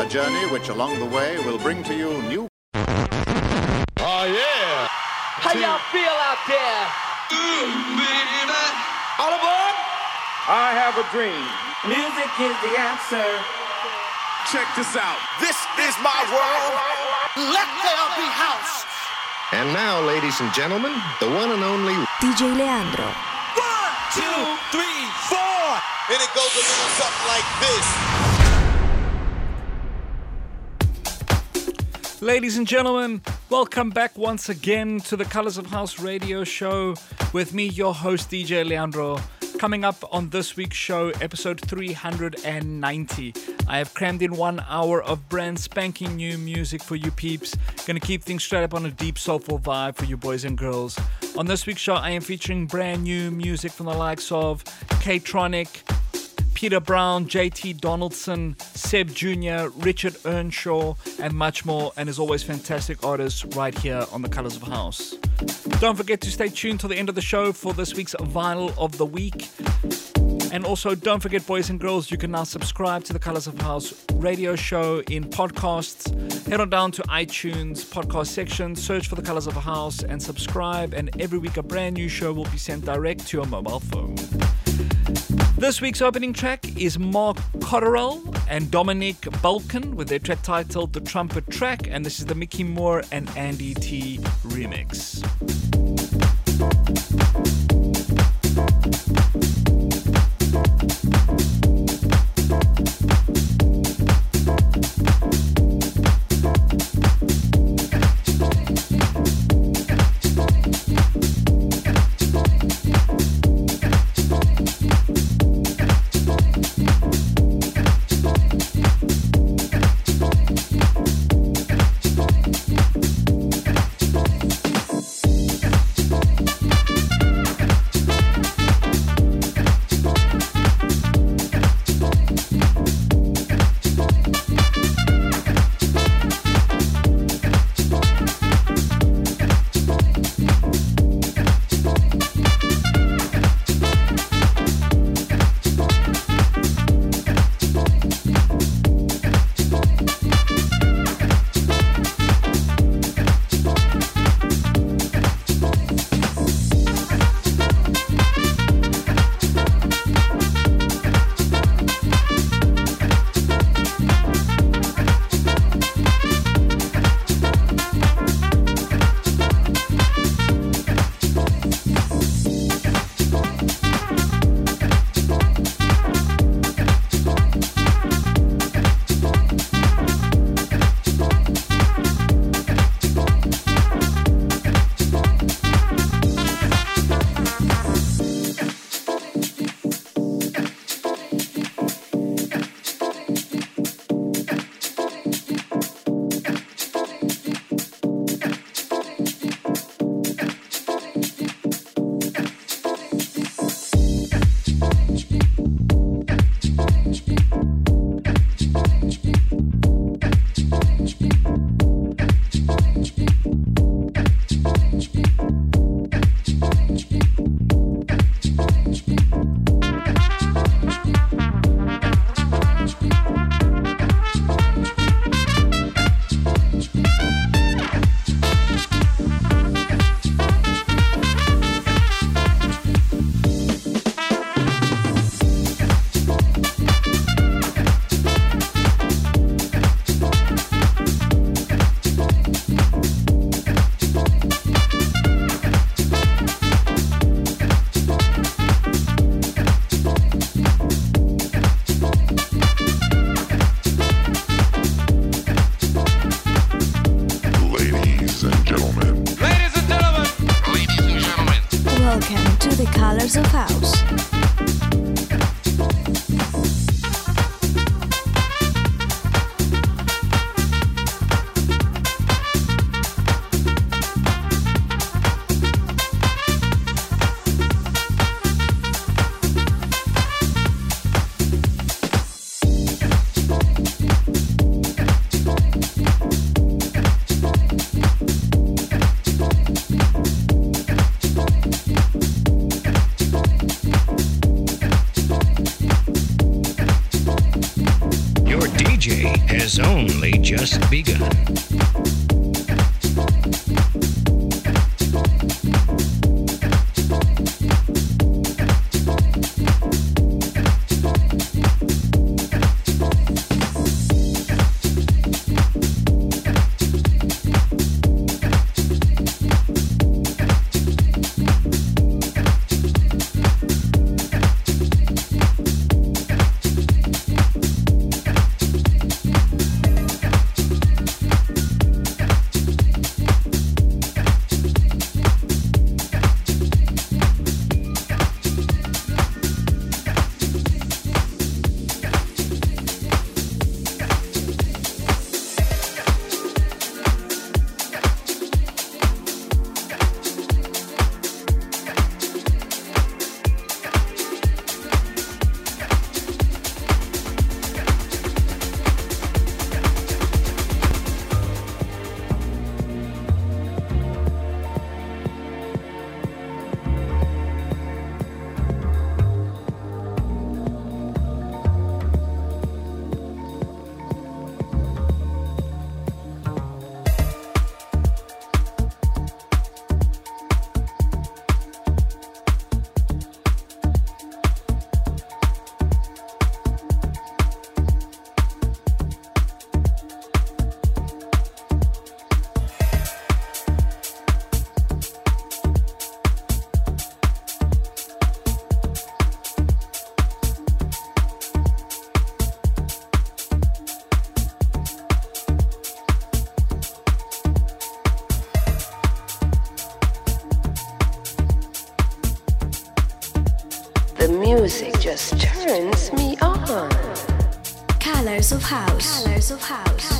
A journey which along the way will bring to you new. Oh, yeah. How y'all feel out there? All aboard. I have a dream. Music is the answer. Check this out. This is my world. Let there be house. And now, ladies and gentlemen, the one and only DJ Leandro. One, two, three, four. And it goes a little something like this. Ladies and gentlemen, welcome back once again to the Colors of House radio show with me, your host, DJ Leandro. Coming up on this week's show, episode 390, I have crammed in one hour of brand spanking new music for you peeps. Gonna keep things straight up on a deep soulful vibe for you boys and girls. On this week's show, I am featuring brand new music from the likes of Kaytronic, Peter Brown, JT Donaldson, Sebb Junior, Richard Earnshaw, and much more. And as always, fantastic artists right here on the Colors of House. Don't forget to stay tuned till the end of the show for this week's Vinyl of the Week. And also, don't forget, boys and girls, you can now subscribe to the Colors of House radio show in podcasts. Head on down to iTunes podcast section, search for the Colors of House, and subscribe. And every week, a brand new show will be sent direct to your mobile phone. This week's opening track is Marc Cotterell and Dominic Balchin with their track titled The Trumpet Track, and this is the Mickey Moore and Andy Tee remix. Just turns me on. Colors of House. Colors of House. Colors of House.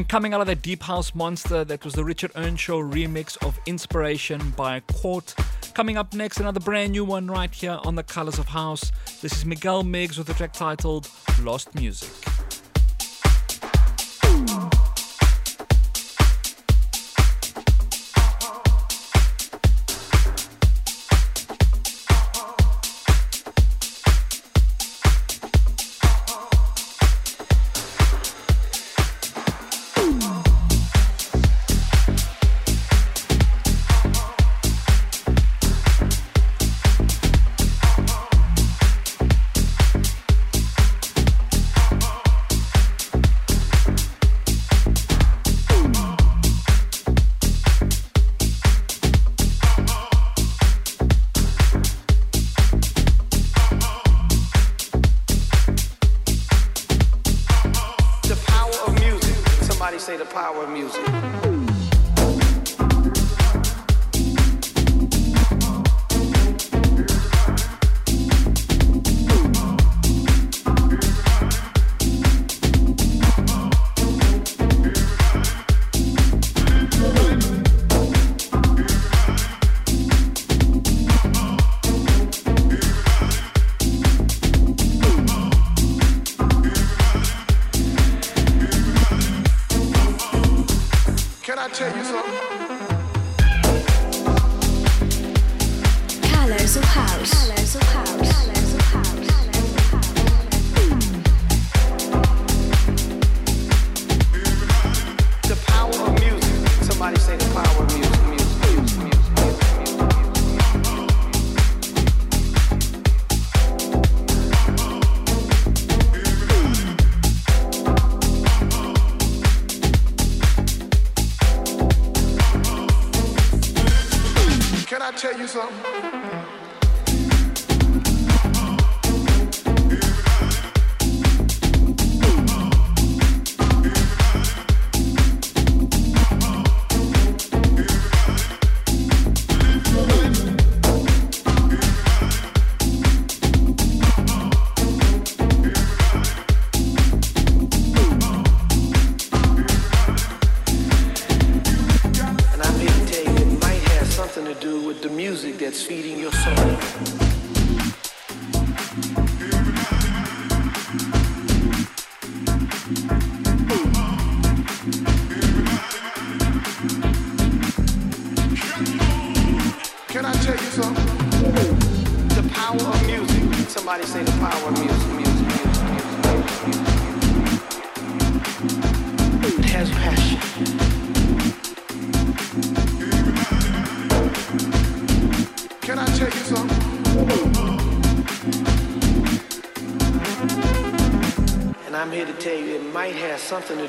And coming out of that Deep House Monster, that was the Richard Earnshaw remix of Inspiration by Quart. Coming up next, another brand new one right here on the Colors of House. This is Miguel Migs with a track titled Lost Music.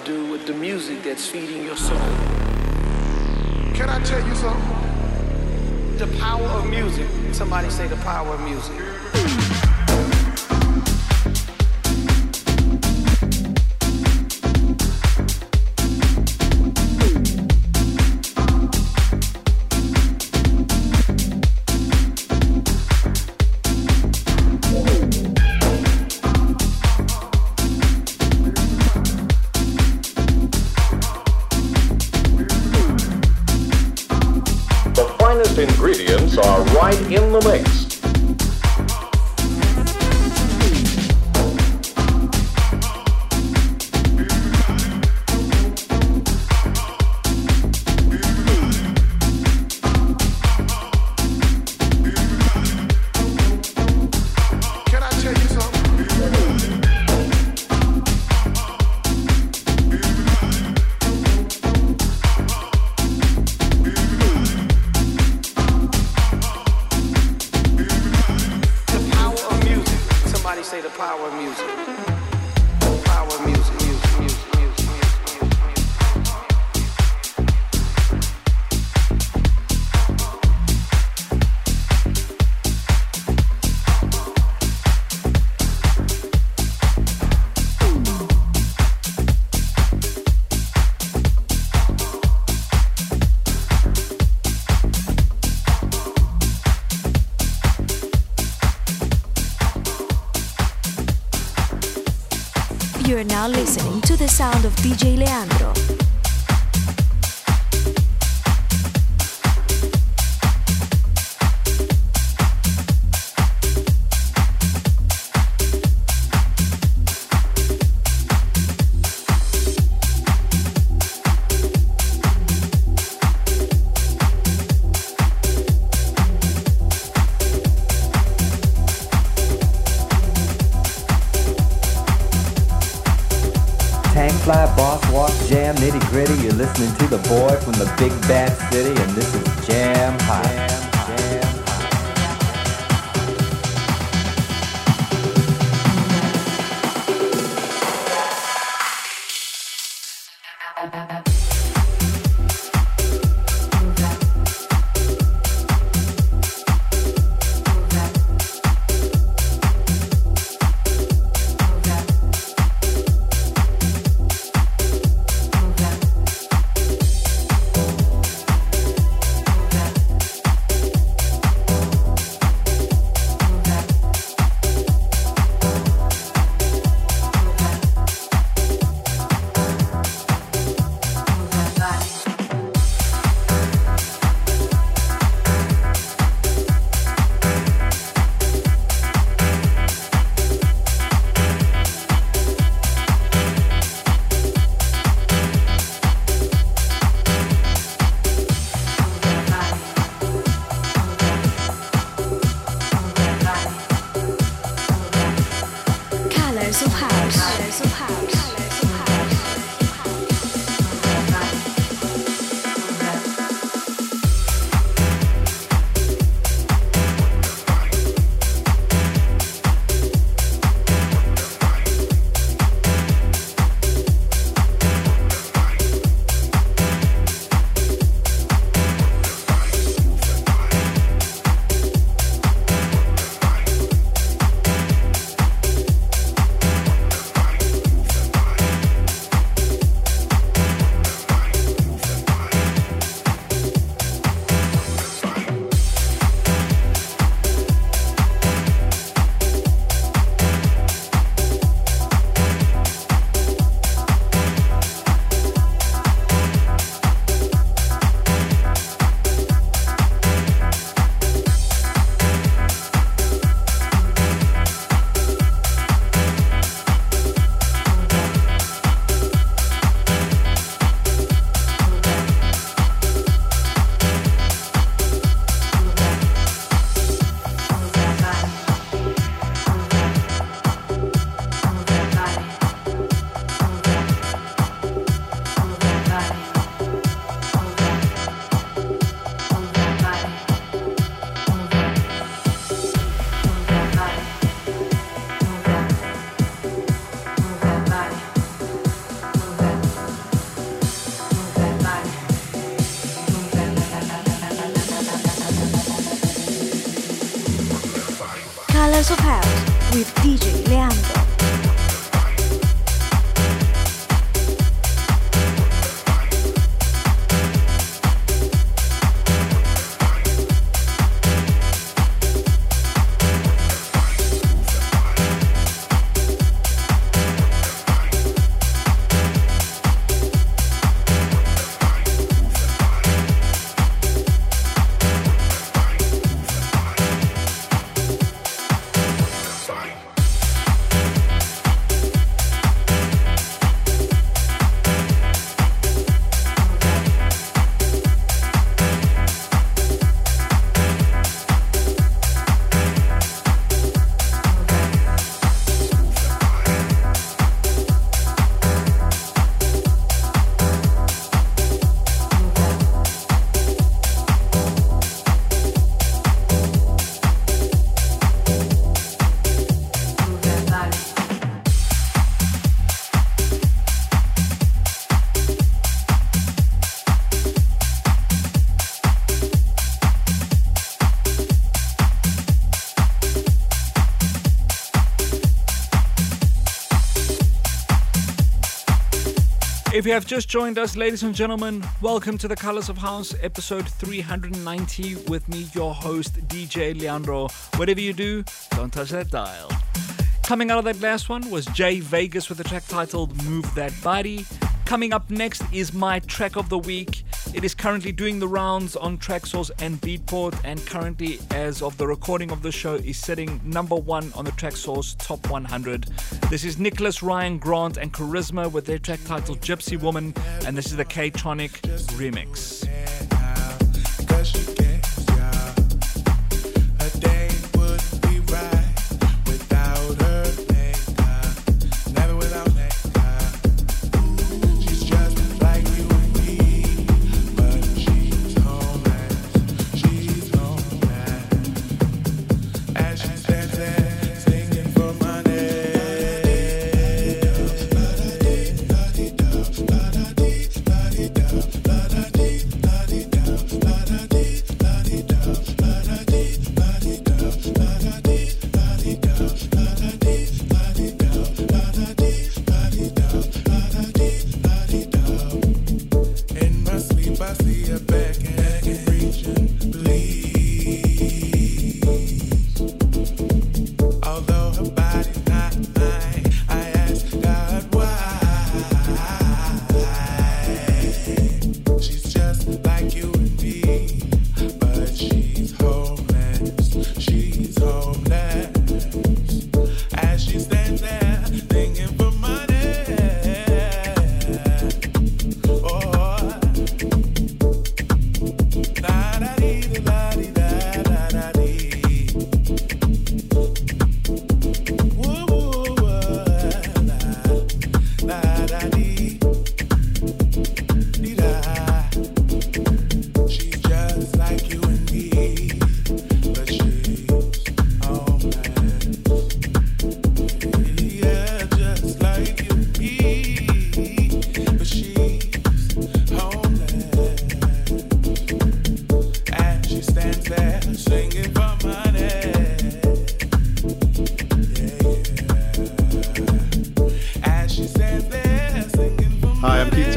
Do with the music that's feeding your soul. Can I tell you something? The power of music. Somebody say the power of music. Now listening to the sound of DJ Leandro. Palace of House with DJ Leandro. If you have just joined us, ladies and gentlemen, welcome to the Colors of House, episode 390, with me, your host, DJ Leandro. Whatever you do, don't touch that dial. Coming out of that last one was Jay Vegas with a track titled Move That Body. Coming up next is my track of the week. It is currently doing the rounds on Traxsource and Beatport, and currently, as of the recording of the show, is sitting number one on the Traxsource Top 100. This is Nicholas Ryan Grant and Karizma with their track titled Gypsy Woman, and this is the Kaytronic remix.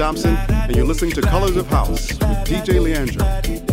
Thompson, and you're listening to Colors of House with DJ Leandro.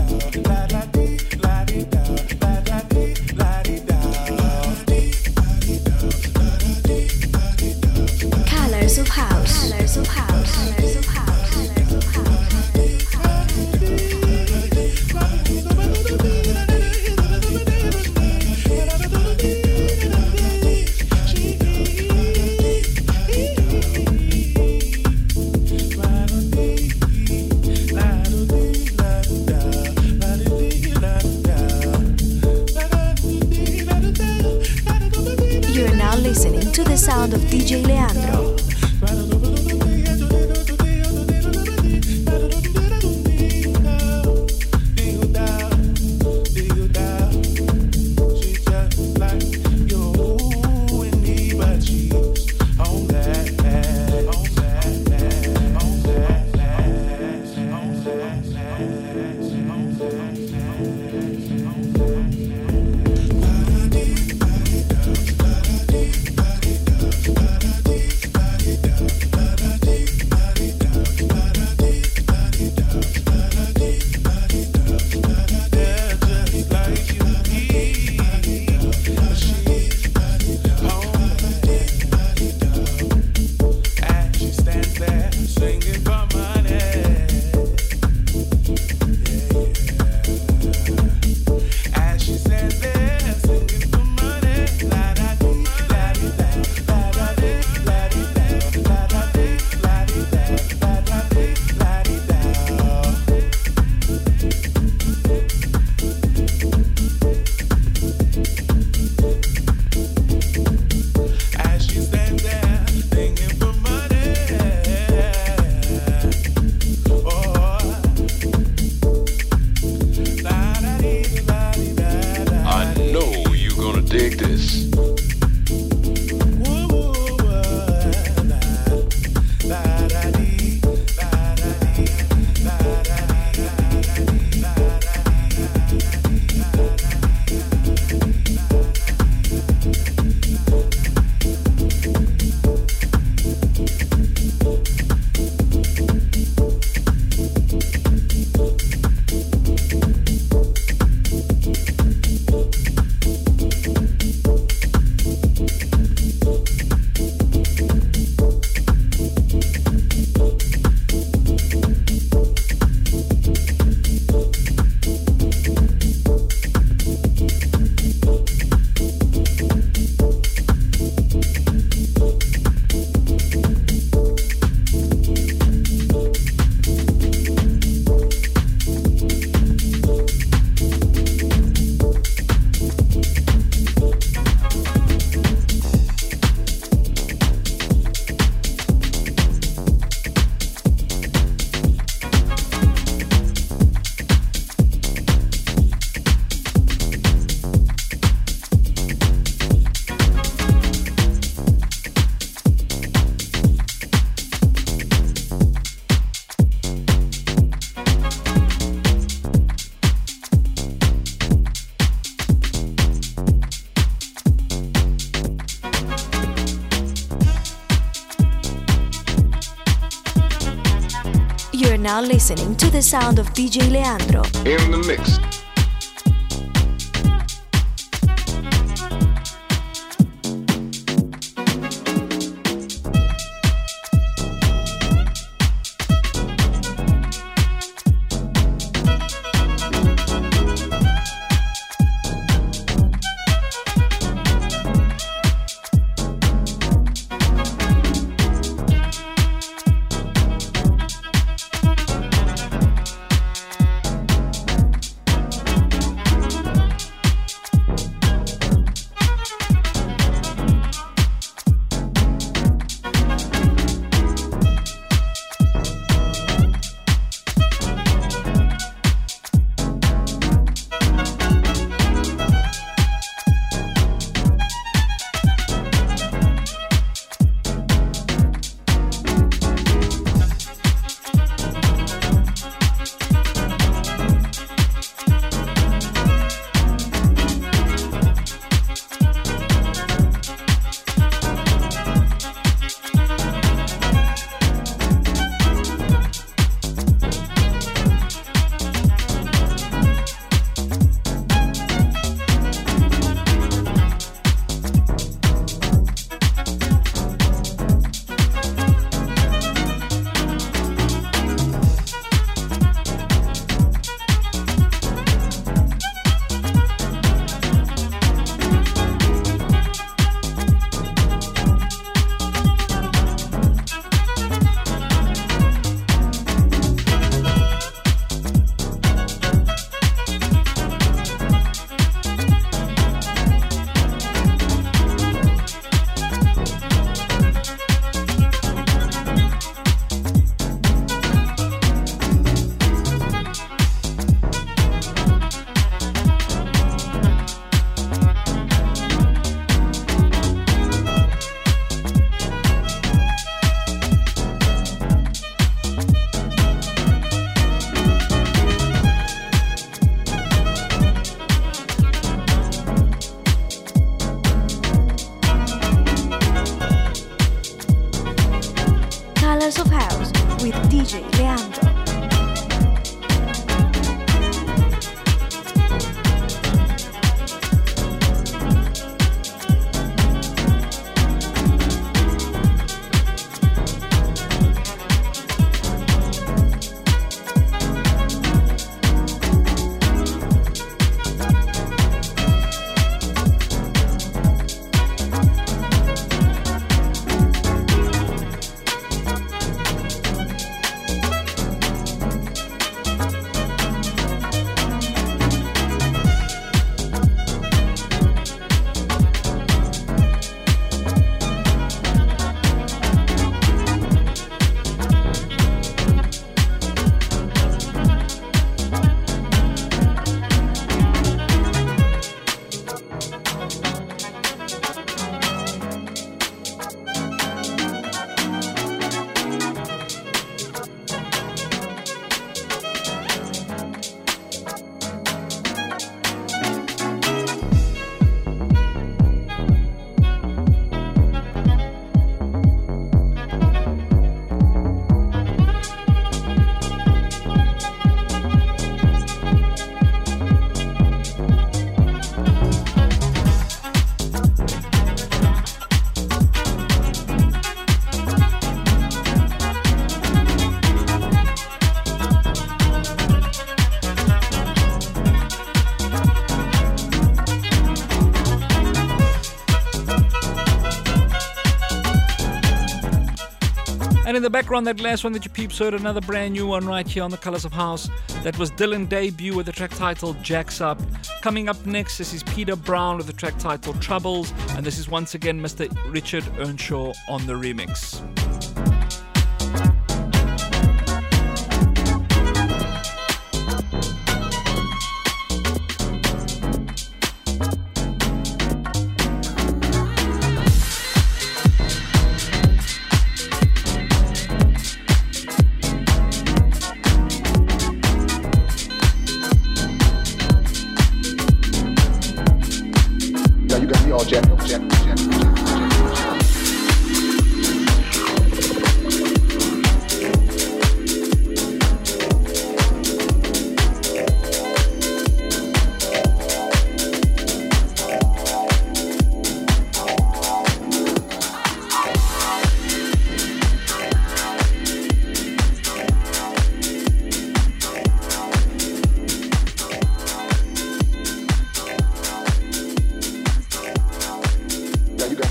Now listening to the sound of DJ Leandro. In the mix. In the background, that last one that you peeps heard, another brand new one right here on the Colors of House. That was Dylan debut with the track titled Jaxx Up. Coming up next, this is Peter Brown with the track titled Troubles, and this is once again Mr. Richard Earnshaw on the remix.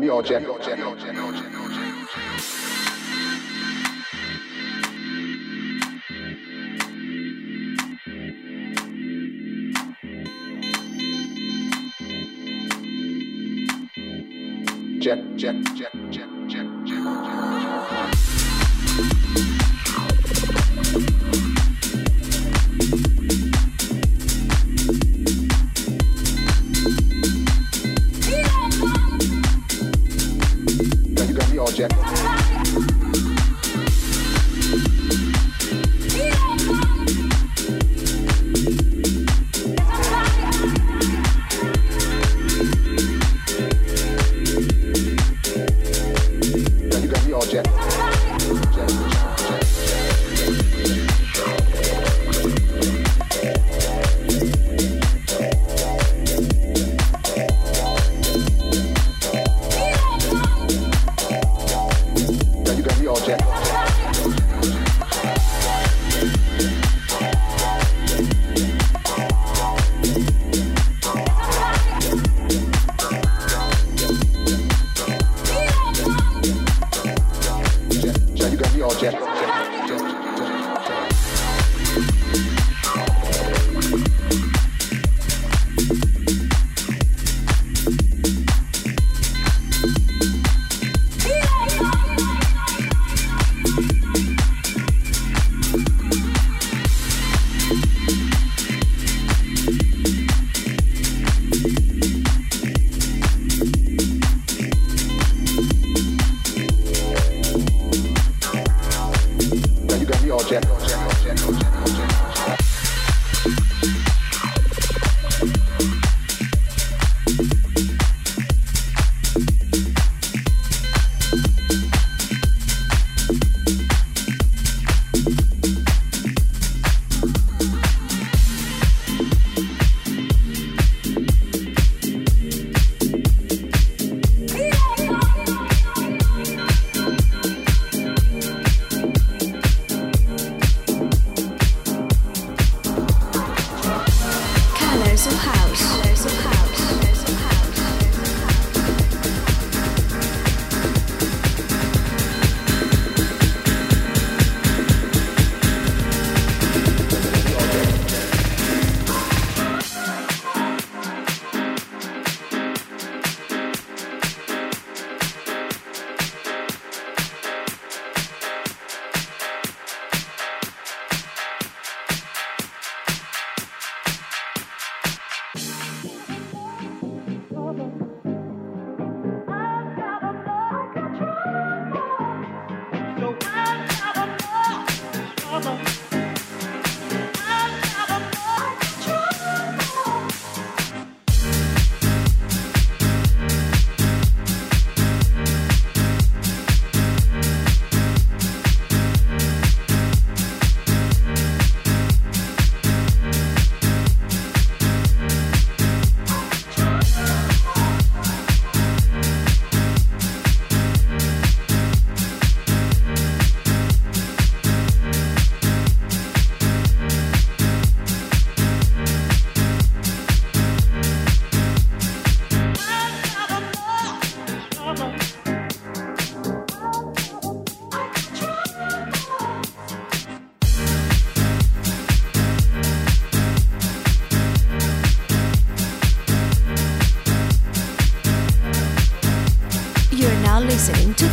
mi oggi. Check, check, check.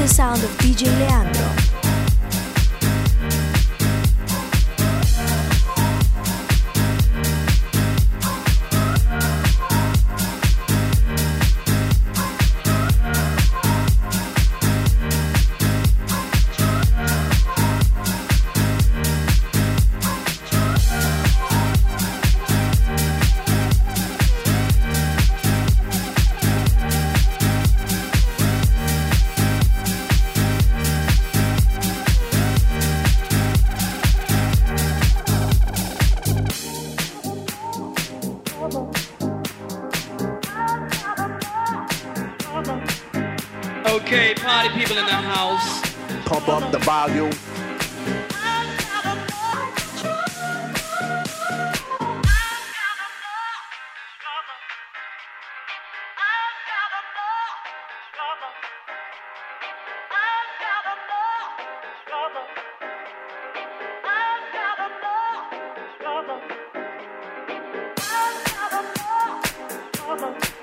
The sound of DJ Leandro. Mother. Mother.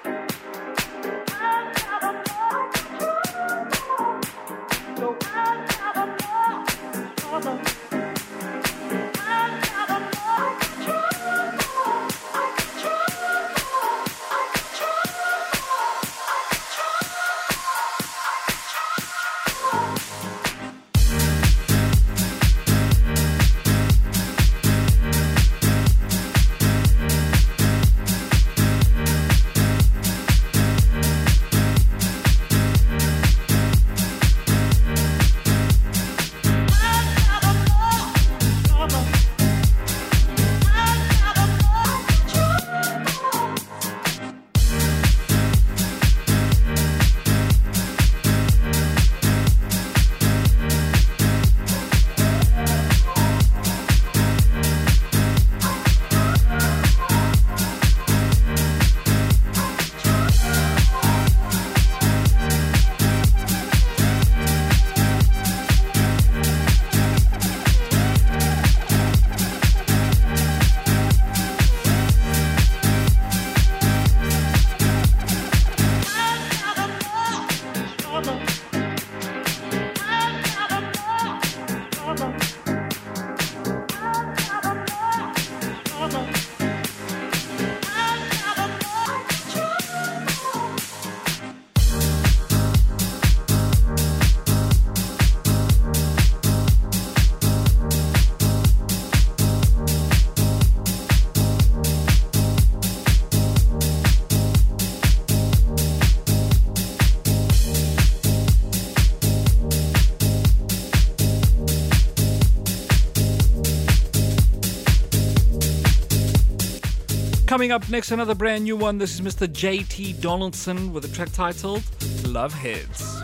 Coming up next, another brand new one. This is Mr. JT Donaldson with a track titled Loveheadz.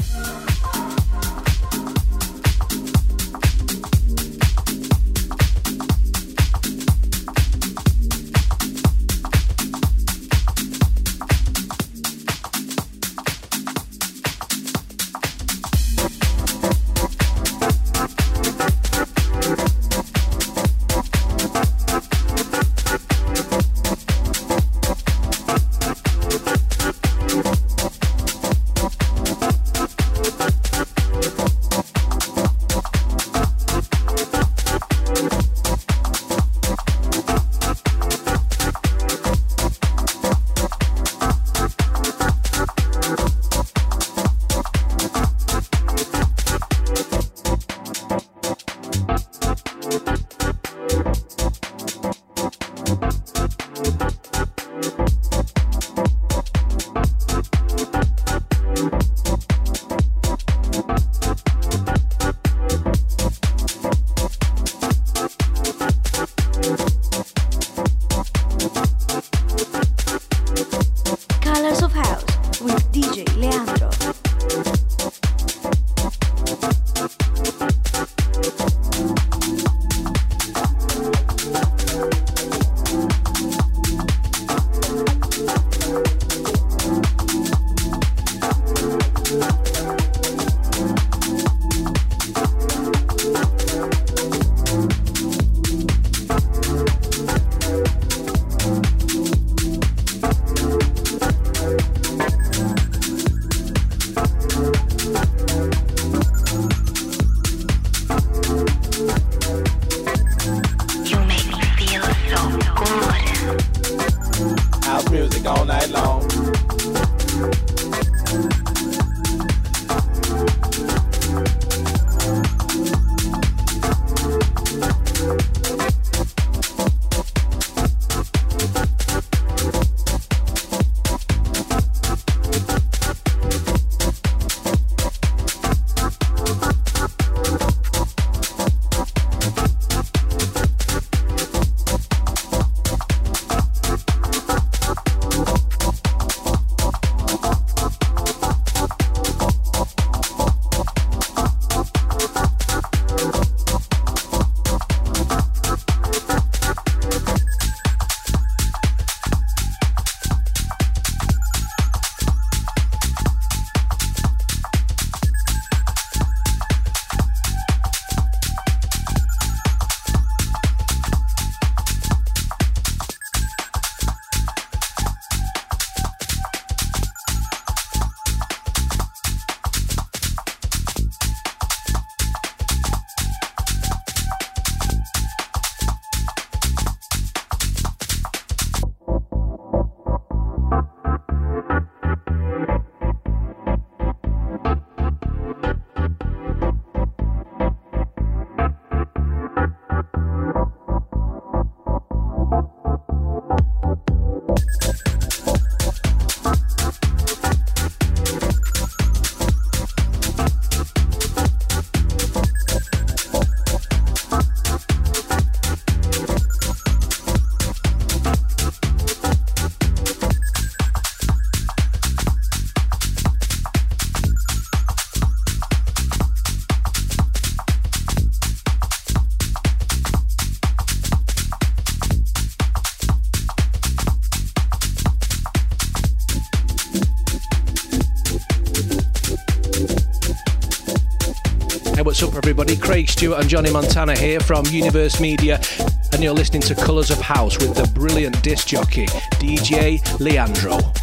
Craig Stewart and Johnny Montana here from Universe Media, and you're listening to Colours of House with the brilliant disc jockey, DJ Leandro.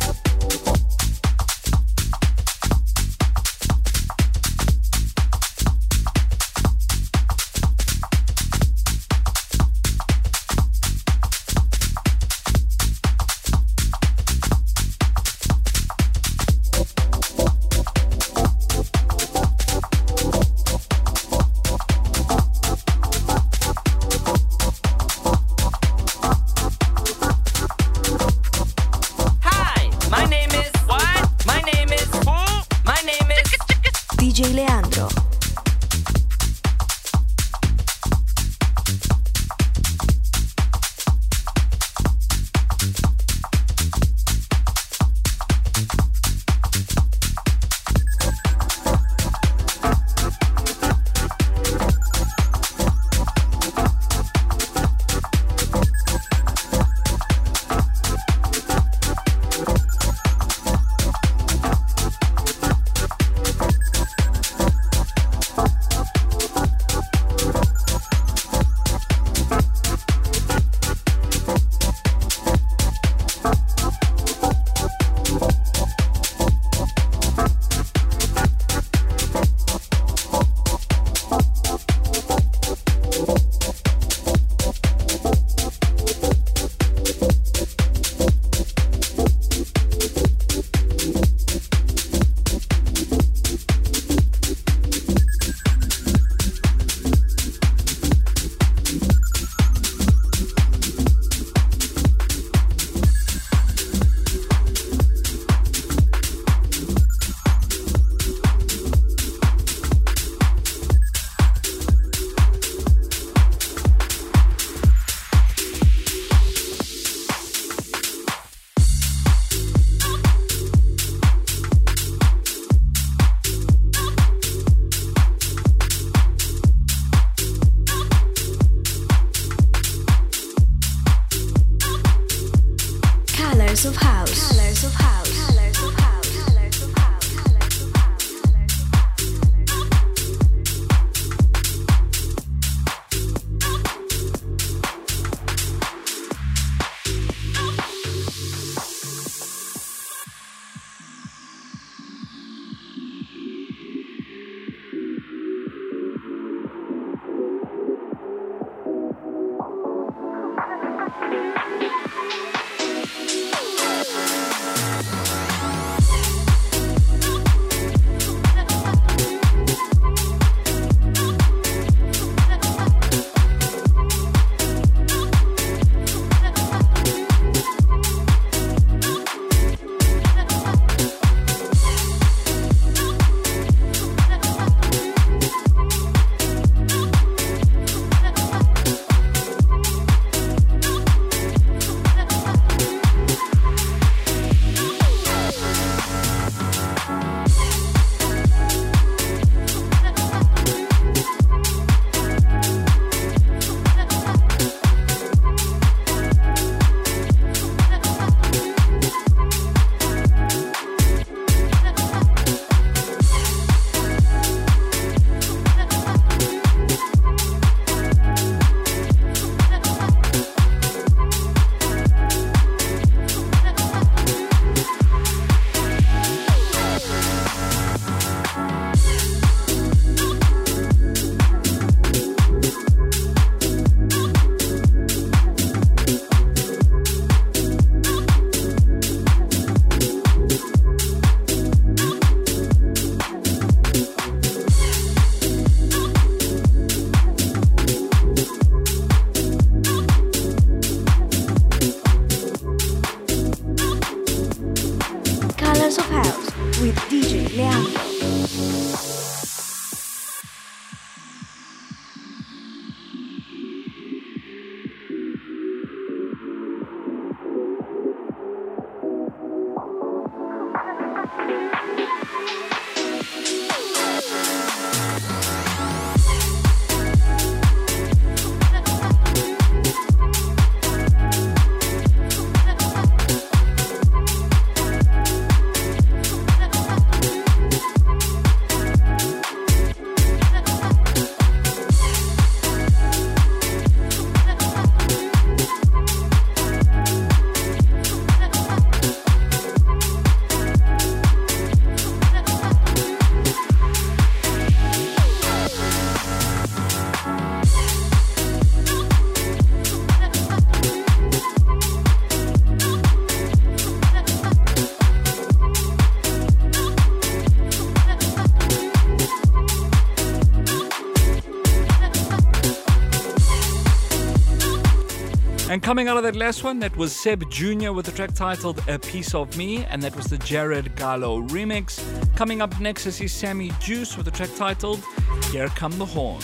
Coming out of that last one, that was Sebb Jr. with the track titled A Piece of Me, and that was the Jared Gallo remix. Coming up next is see Sammy Deuce with the track titled Here Come the Horns.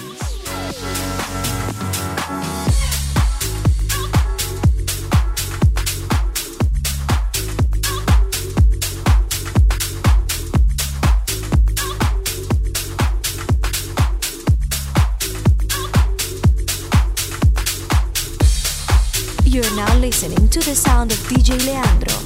The sound of DJ Leandro.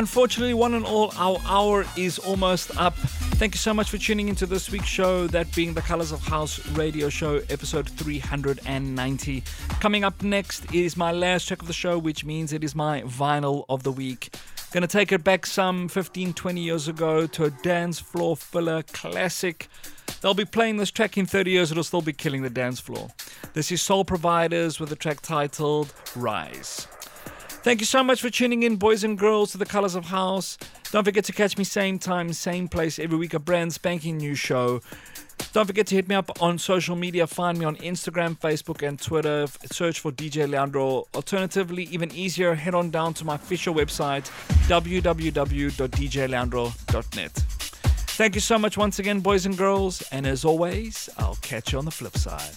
Unfortunately, one and all, our hour is almost up. Thank you so much for tuning into this week's show, that being the Colors of House radio show, episode 390. Coming up next is my last track of the show, which means it is my vinyl of the week. Gonna take it back some 15, 20 years ago to a dance floor filler classic. They'll be playing this track in 30 years, it'll still be killing the dance floor. This is Soul Providers with the track titled Rise. Thank you so much for tuning in, boys and girls, to the Colors of House. Don't forget to catch me same time, same place every week, a brand spanking new show. Don't forget to hit me up on social media. Find me on Instagram, Facebook, and Twitter. Search for DJ Leandro. Alternatively, even easier, head on down to my official website, www.djleandro.net. Thank you so much once again, boys and girls. And as always, I'll catch you on the flip side.